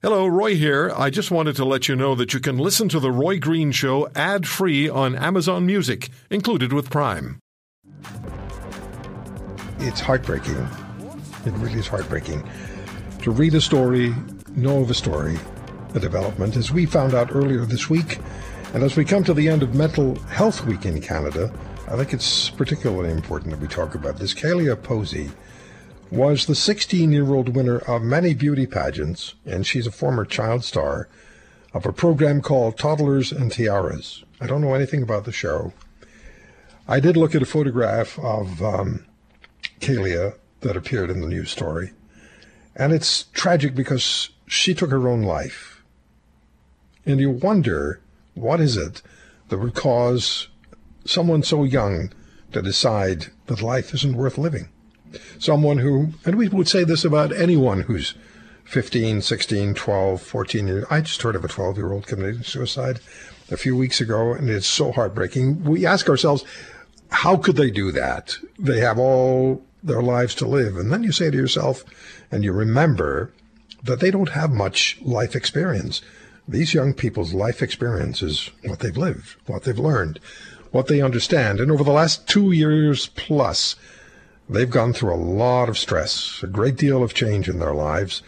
Hello, Roy here. I just wanted to let you know that you can listen to The Roy Green Show ad free on Amazon Music, included with Prime. It's heartbreaking. It really is heartbreaking to read a story, know of a story, a development, as we found out earlier this week. And as we come to the end of Mental Health Week in Canada, I think it's particularly important that we talk about this. Kailia Posey was the 16 year old winner of many beauty pageants, and she's a former child star of a program called Toddlers and Tiaras. I don't know anything about the show. I did look at a photograph of um, Kailia that appeared in the news story, and it's tragic because she took her own life. And you wonder what is it that would cause someone so young to decide that life isn't worth living? Someone who, and we would say this about anyone who's 15, 16, 12, 14 years. I just heard of a 12 year old committing suicide a few weeks ago, and it's so heartbreaking. We ask ourselves, how could they do that? They have all their lives to live. And then you say to yourself, and you remember that they don't have much life experience. These young people's life experience is what they've lived, what they've learned, what they understand. And over the last two years plus, They've gone through a lot of stress, a great deal of change in their lives.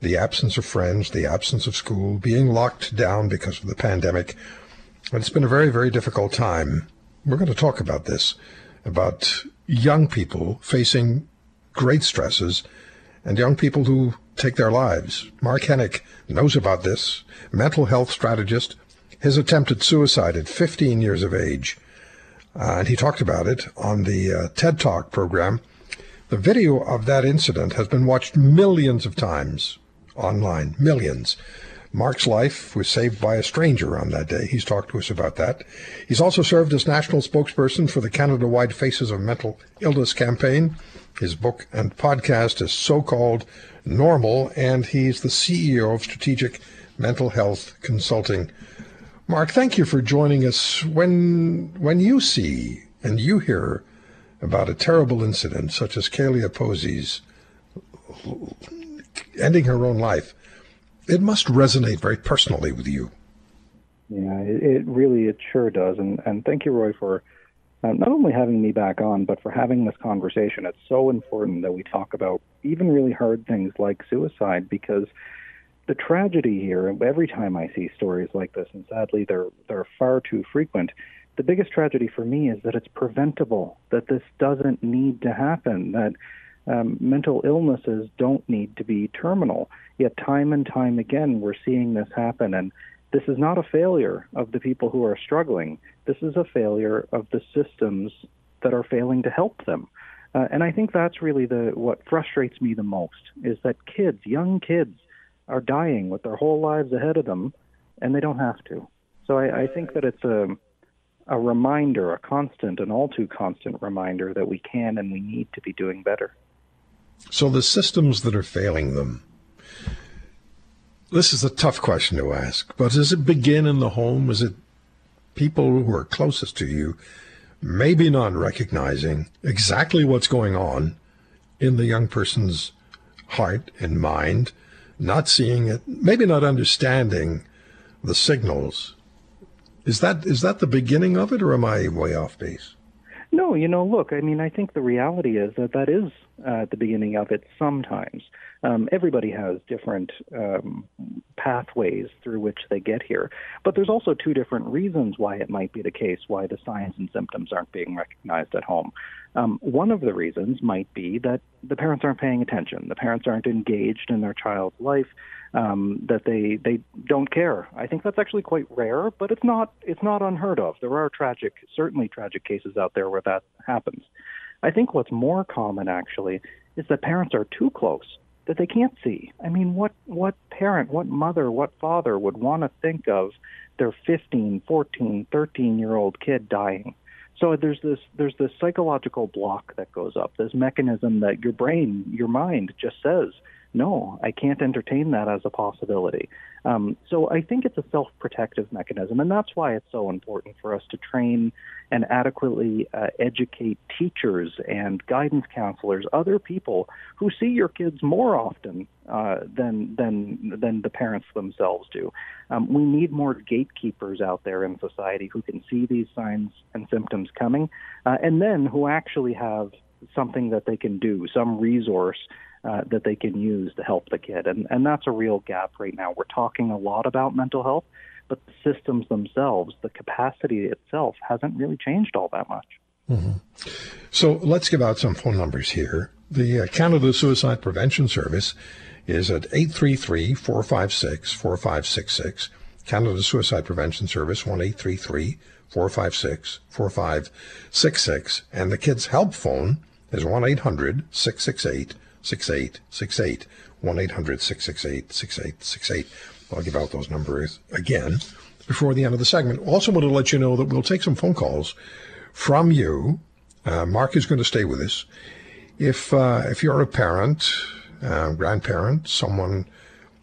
The absence of friends, the absence of school, being locked down because of the pandemic. It's been a very, very difficult time. We're going to talk about this, about young people facing great stresses and young people who take their lives. Mark Henick knows about this, mental health strategist. His attempted suicide at 15 years of age. Uh, and he talked about it on the uh, TED Talk program. The video of that incident has been watched millions of times online, millions. Mark's life was saved by a stranger on that day. He's talked to us about that. He's also served as national spokesperson for the Canada wide Faces of Mental Illness campaign. His book and podcast is so called Normal, and he's the CEO of Strategic Mental Health Consulting. Mark, thank you for joining us. When when you see and you hear about a terrible incident such as Kailia Posey's ending her own life, it must resonate very personally with you. Yeah, it, it really it sure does, and and thank you, Roy, for uh, not only having me back on, but for having this conversation. It's so important that we talk about even really hard things like suicide because the tragedy here, every time I see stories like this, and sadly they're they're far too frequent, the biggest tragedy for me is that it's preventable, that this doesn't need to happen, that um, mental illnesses don't need to be terminal. Yet time and time again, we're seeing this happen, and this is not a failure of the people who are struggling. This is a failure of the systems that are failing to help them. Uh, and I think that's really the what frustrates me the most is that kids, young kids, are dying with their whole lives ahead of them, and they don't have to. So I, I think that it's a a reminder, a constant, an all too constant reminder that we can and we need to be doing better. So the systems that are failing them. This is a tough question to ask, but does it begin in the home? Is it people who are closest to you maybe not recognizing exactly what's going on in the young person's heart and mind not seeing it, maybe not understanding the signals. Is that is that the beginning of it, or am I way off base? No, you know, look, I mean, I think the reality is that that is uh, the beginning of it sometimes. Um, everybody has different um, pathways through which they get here. But there's also two different reasons why it might be the case why the signs and symptoms aren't being recognized at home. Um, one of the reasons might be that the parents aren't paying attention. The parents aren't engaged in their child's life. Um, that they they don't care. I think that's actually quite rare, but it's not it's not unheard of. There are tragic, certainly tragic cases out there where that happens. I think what's more common actually is that parents are too close that they can't see. I mean, what what parent, what mother, what father would want to think of their 15, 14, 13 year old kid dying? So there's this there's this psychological block that goes up, this mechanism that your brain, your mind just says no, I can't entertain that as a possibility. Um, so I think it's a self protective mechanism, and that's why it's so important for us to train and adequately uh, educate teachers and guidance counselors, other people who see your kids more often uh, than than than the parents themselves do. Um, we need more gatekeepers out there in society who can see these signs and symptoms coming, uh, and then who actually have something that they can do, some resource uh, that they can use to help the kid. And, and that's a real gap right now. We're talking a lot about mental health, but the systems themselves, the capacity itself, hasn't really changed all that much. Mm-hmm. So let's give out some phone numbers here. The uh, Canada Suicide Prevention Service is at 833 456 4566. Canada Suicide Prevention Service, 1 456 4566. And the Kids Help Phone is 1 800 668 6868. 1 800 668 6868. I'll give out those numbers again before the end of the segment. Also, want to let you know that we'll take some phone calls from you. Uh, Mark is going to stay with us. If uh, if you're a parent, uh, grandparent, someone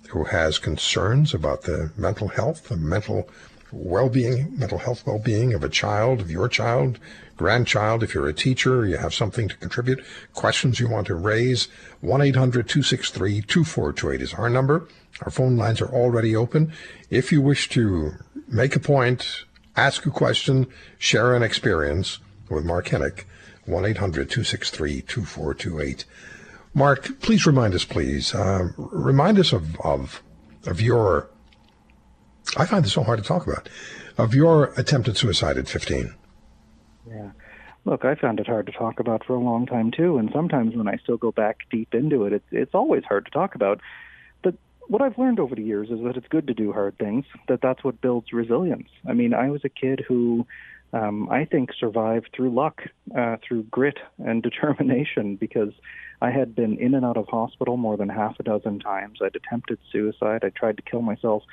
who has concerns about the mental health, the mental well-being, mental health well-being of a child, of your child, grandchild, if you're a teacher, you have something to contribute, questions you want to raise, 1-800-263-2428 is our number. Our phone lines are already open. If you wish to make a point, ask a question, share an experience with Mark Henick, 1-800-263-2428. Mark, please remind us, please, uh, remind us of, of, of your, I find this so hard to talk about, of your attempted suicide at 15. Yeah. Look, I found it hard to talk about for a long time too, and sometimes when I still go back deep into it, it's it's always hard to talk about. But what I've learned over the years is that it's good to do hard things. That that's what builds resilience. I mean, I was a kid who um, I think survived through luck, uh, through grit and determination, because I had been in and out of hospital more than half a dozen times. I'd attempted suicide. I tried to kill myself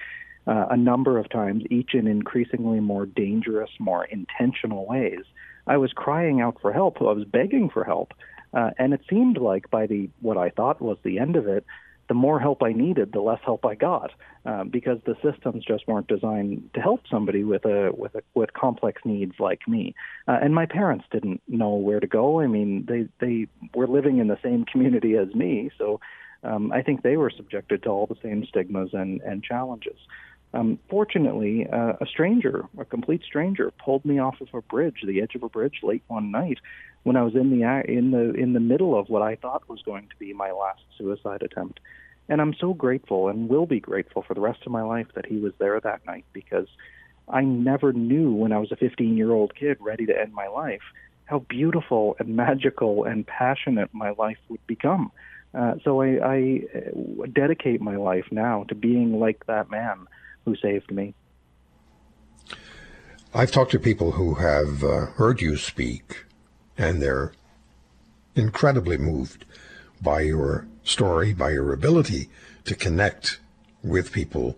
uh, a number of times, each in increasingly more dangerous, more intentional ways. I was crying out for help. I was begging for help, uh, and it seemed like by the what I thought was the end of it, the more help I needed, the less help I got, uh, because the systems just weren't designed to help somebody with a with a with complex needs like me. Uh, and my parents didn't know where to go. I mean, they they were living in the same community as me, so um, I think they were subjected to all the same stigmas and and challenges. Um, fortunately, uh, a stranger, a complete stranger, pulled me off of a bridge, the edge of a bridge, late one night, when I was in the in the in the middle of what I thought was going to be my last suicide attempt. And I'm so grateful, and will be grateful for the rest of my life that he was there that night, because I never knew when I was a 15 year old kid ready to end my life how beautiful and magical and passionate my life would become. Uh, so I, I uh, dedicate my life now to being like that man who saved me. I've talked to people who have uh, heard you speak, and they're incredibly moved by your story, by your ability to connect with people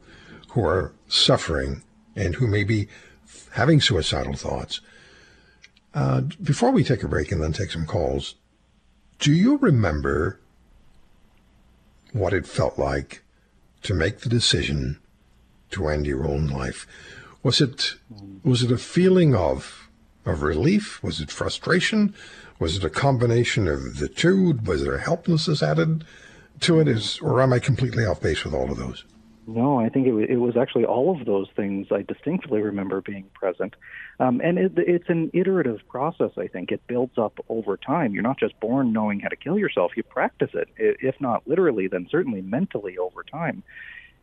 who are suffering and who may be having suicidal thoughts. Uh, before we take a break and then take some calls, do you remember what it felt like to make the decision to end your own life. Was it was it a feeling of of relief? Was it frustration? Was it a combination of the two? Was there helplessness added to it? Is or am I completely off base with all of those? No, I think it was, it was actually all of those things I distinctly remember being present. Um, and it, it's an iterative process, I think. It builds up over time. You're not just born knowing how to kill yourself, you practice it, if not literally, then certainly mentally over time.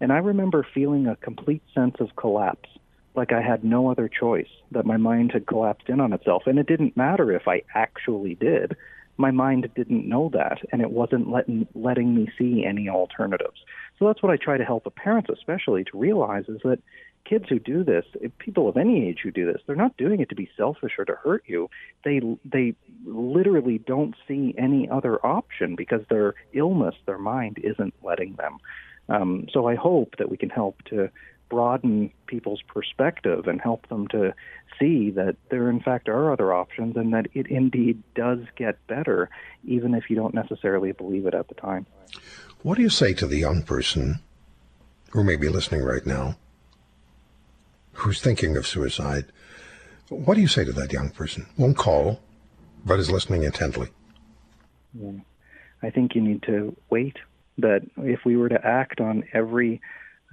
And I remember feeling a complete sense of collapse, like I had no other choice, that my mind had collapsed in on itself. And it didn't matter if I actually did. My mind didn't know that, and it wasn't letting, letting me see any alternatives. So that's what I try to help parents, especially, to realize is that kids who do this, people of any age who do this, they're not doing it to be selfish or to hurt you. They they literally don't see any other option because their illness, their mind isn't letting them. Um, so I hope that we can help to broaden people's perspective and help them to see that there in fact are other options and that it indeed does get better even if you don't necessarily believe it at the time. What do you say to the young person who may be listening right now, who's thinking of suicide? What do you say to that young person? Won't call, but is listening intently. Yeah. I think you need to wait. That if we were to act on every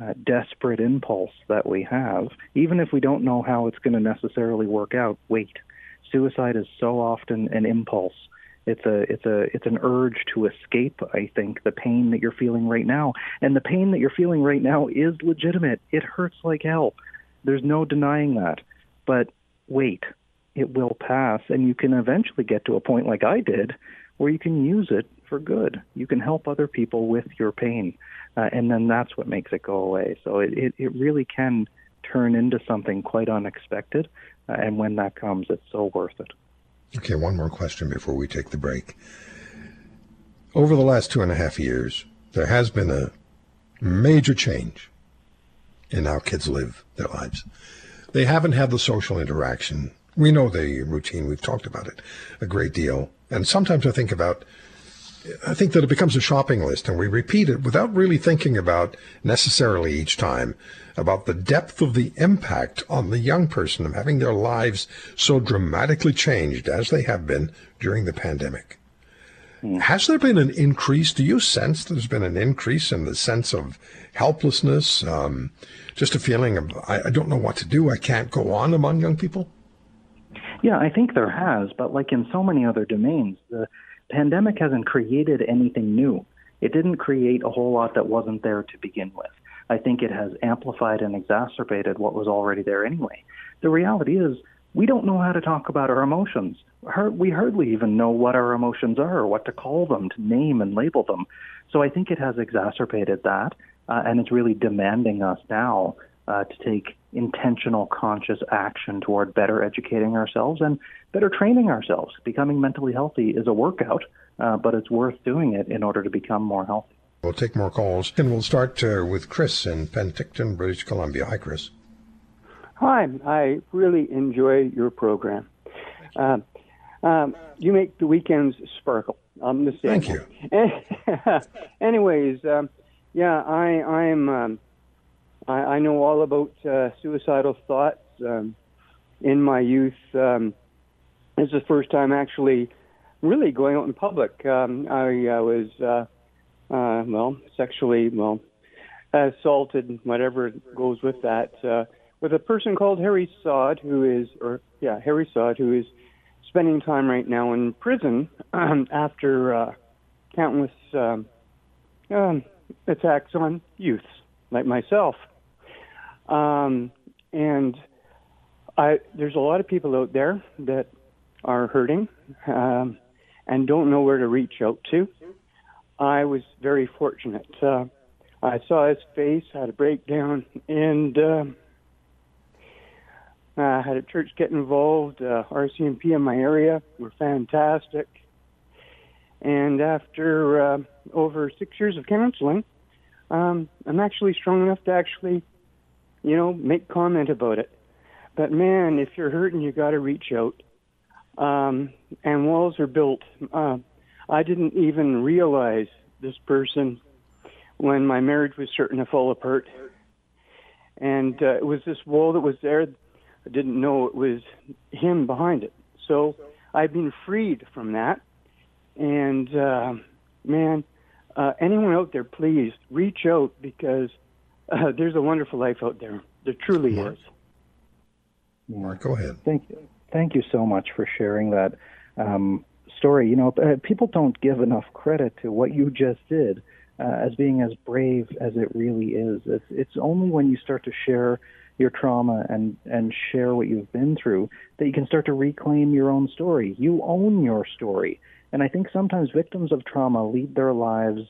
uh, desperate impulse that we have, even if we don't know how it's going to necessarily work out, wait. Suicide is so often an impulse. It's a it's a it's an urge to escape. I think the pain that you're feeling right now, and the pain that you're feeling right now is legitimate. It hurts like hell. There's no denying that. But wait, it will pass, and you can eventually get to a point like I did, where you can use it for good. You can help other people with your pain, uh, and then that's what makes it go away. So it, it, it really can turn into something quite unexpected, uh, and when that comes, it's so worth it. Okay, one more question before we take the break. Over the last two and a half years, there has been a major change in how kids live their lives. They haven't had the social interaction. We know the routine, we've talked about it a great deal. And sometimes I think about I think that it becomes a shopping list and we repeat it without really thinking about necessarily each time about the depth of the impact on the young person of having their lives so dramatically changed as they have been during the pandemic. Mm. Has there been an increase? Do you sense there's been an increase in the sense of helplessness, um, just a feeling of, I, I don't know what to do, I can't go on among young people? Yeah, I think there has, but like in so many other domains, the pandemic hasn't created anything new. It didn't create a whole lot that wasn't there to begin with. I think it has amplified and exacerbated what was already there anyway. The reality is, we don't know how to talk about our emotions. We hardly even know what our emotions are or what to call them, to name and label them. So I think it has exacerbated that, uh, and it's really demanding us now uh, to take intentional, conscious action toward better educating ourselves and better training ourselves. Becoming mentally healthy is a workout, uh, but it's worth doing it in order to become more healthy. We'll take more calls, and we'll start uh, with Chris in Penticton, British Columbia. Hi, Chris. Hi, I really enjoy your program. Uh, um, you make the weekends sparkle. I'm the same. Thank you. Anyways, um, yeah, I, I'm. I, I know all about uh, suicidal thoughts. Um, in my youth, um, this is the first time actually really going out in public. Um, I uh, was, uh, uh, well, sexually, well, assaulted, whatever goes with that, uh, with a person called Harry Sod, who is, or yeah, Harry Sod, who is spending time right now in prison um, after uh, countless um, um, attacks on youths like myself. Um, and I, there's a lot of people out there that are hurting um, and don't know where to reach out to. I was very fortunate. Uh, I saw his face, had a breakdown, and uh, I had a church get involved. Uh, RCMP in my area were fantastic. And after uh, over six years of counseling, um, I'm actually strong enough to actually you know, make comment about it. But man, if you're hurting, you got to reach out. Um, and walls are built. Uh, I didn't even realize this person when my marriage was starting to fall apart. And uh, it was this wall that was there. I didn't know it was him behind it. So I've been freed from that. And uh, man, uh, anyone out there, please reach out because uh, there's a wonderful life out there. There truly Mark. is. Mark, go ahead. Thank you. Thank you so much for sharing that um, story. You know, uh, people don't give enough credit to what you just did uh, as being as brave as it really is. It's, it's only when you start to share your trauma and and share what you've been through that you can start to reclaim your own story. You own your story. And I think sometimes victims of trauma lead their lives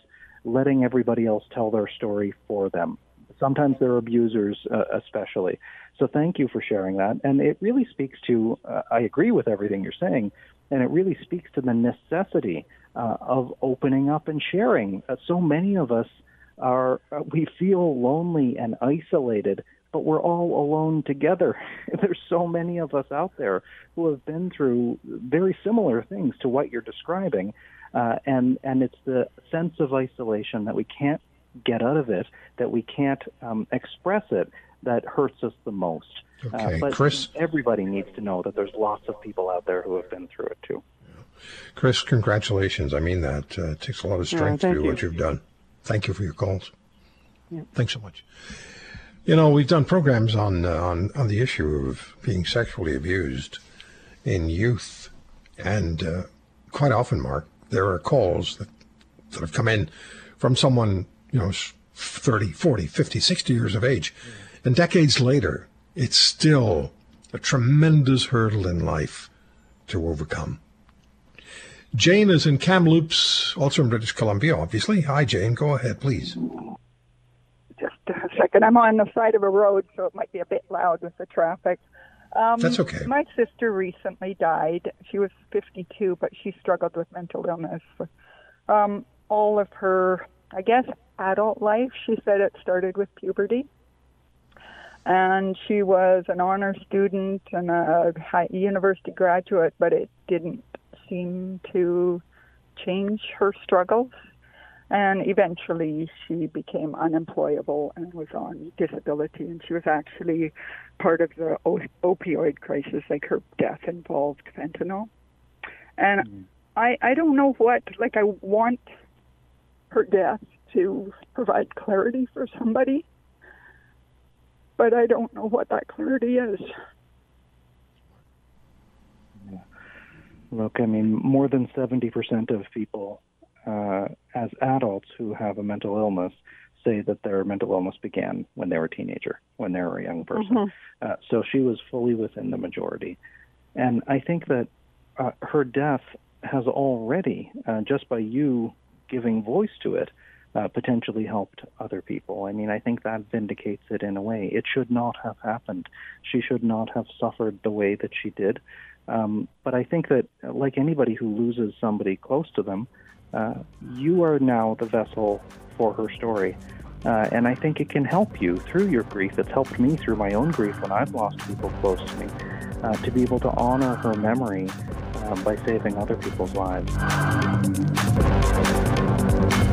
letting everybody else tell their story for them. Sometimes they're abusers, uh, especially. So thank you for sharing that. And it really speaks to, uh, I agree with everything you're saying, and it really speaks to the necessity uh, of opening up and sharing. Uh, so many of us are, uh, we feel lonely and isolated, but we're all alone together. There's so many of us out there who have been through very similar things to what you're describing. Uh, and and it's the sense of isolation that we can't get out of it, that we can't um, express it, that hurts us the most. Uh, okay, uh, but Chris. Everybody needs to know that there's lots of people out there who have been through it too. Chris, congratulations. I mean that. Uh, it takes a lot of strength yeah, to do you. what you've done. Thank you for your calls. Yeah. Thanks so much. You know, we've done programs on uh, on on the issue of being sexually abused in youth, and uh, quite often, Mark, there are calls that that have come in from someone you know 30, 40, 50, 60 years of age, and decades later, it's still a tremendous hurdle in life to overcome. Jane is in Kamloops, also in British Columbia, obviously. Hi, Jane. Go ahead, please. Just a second. I'm on the side of a road, so it might be a bit loud with the traffic. Um, That's okay. My sister recently died. She was 52, but she struggled with mental illness um, all of her, I guess, adult life. She said it started with puberty. And she was an honor student and a high university graduate, but it didn't seem to change her struggles. And eventually she became unemployable and was on disability. And she was actually part of the opioid crisis, like her death involved fentanyl. And mm-hmm. I, I don't know what, like, I want her death to provide clarity for somebody, but I don't know what that clarity is. Look, I mean, more than 70% of people uh, as adults who have a mental illness say that their mental illness began when they were a teenager, when they were a young person. Mm-hmm. Uh, so she was fully within the majority. And I think that uh, her death has already, uh, just by you giving voice to it, uh, potentially helped other people. I mean, I think that vindicates it in a way. It should not have happened. She should not have suffered the way that she did. Um, but I think that, like anybody who loses somebody close to them, uh, you are now the vessel for her story. Uh, and I think it can help you through your grief. It's helped me through my own grief when I've lost people close to me uh, to be able to honor her memory uh, by saving other people's lives.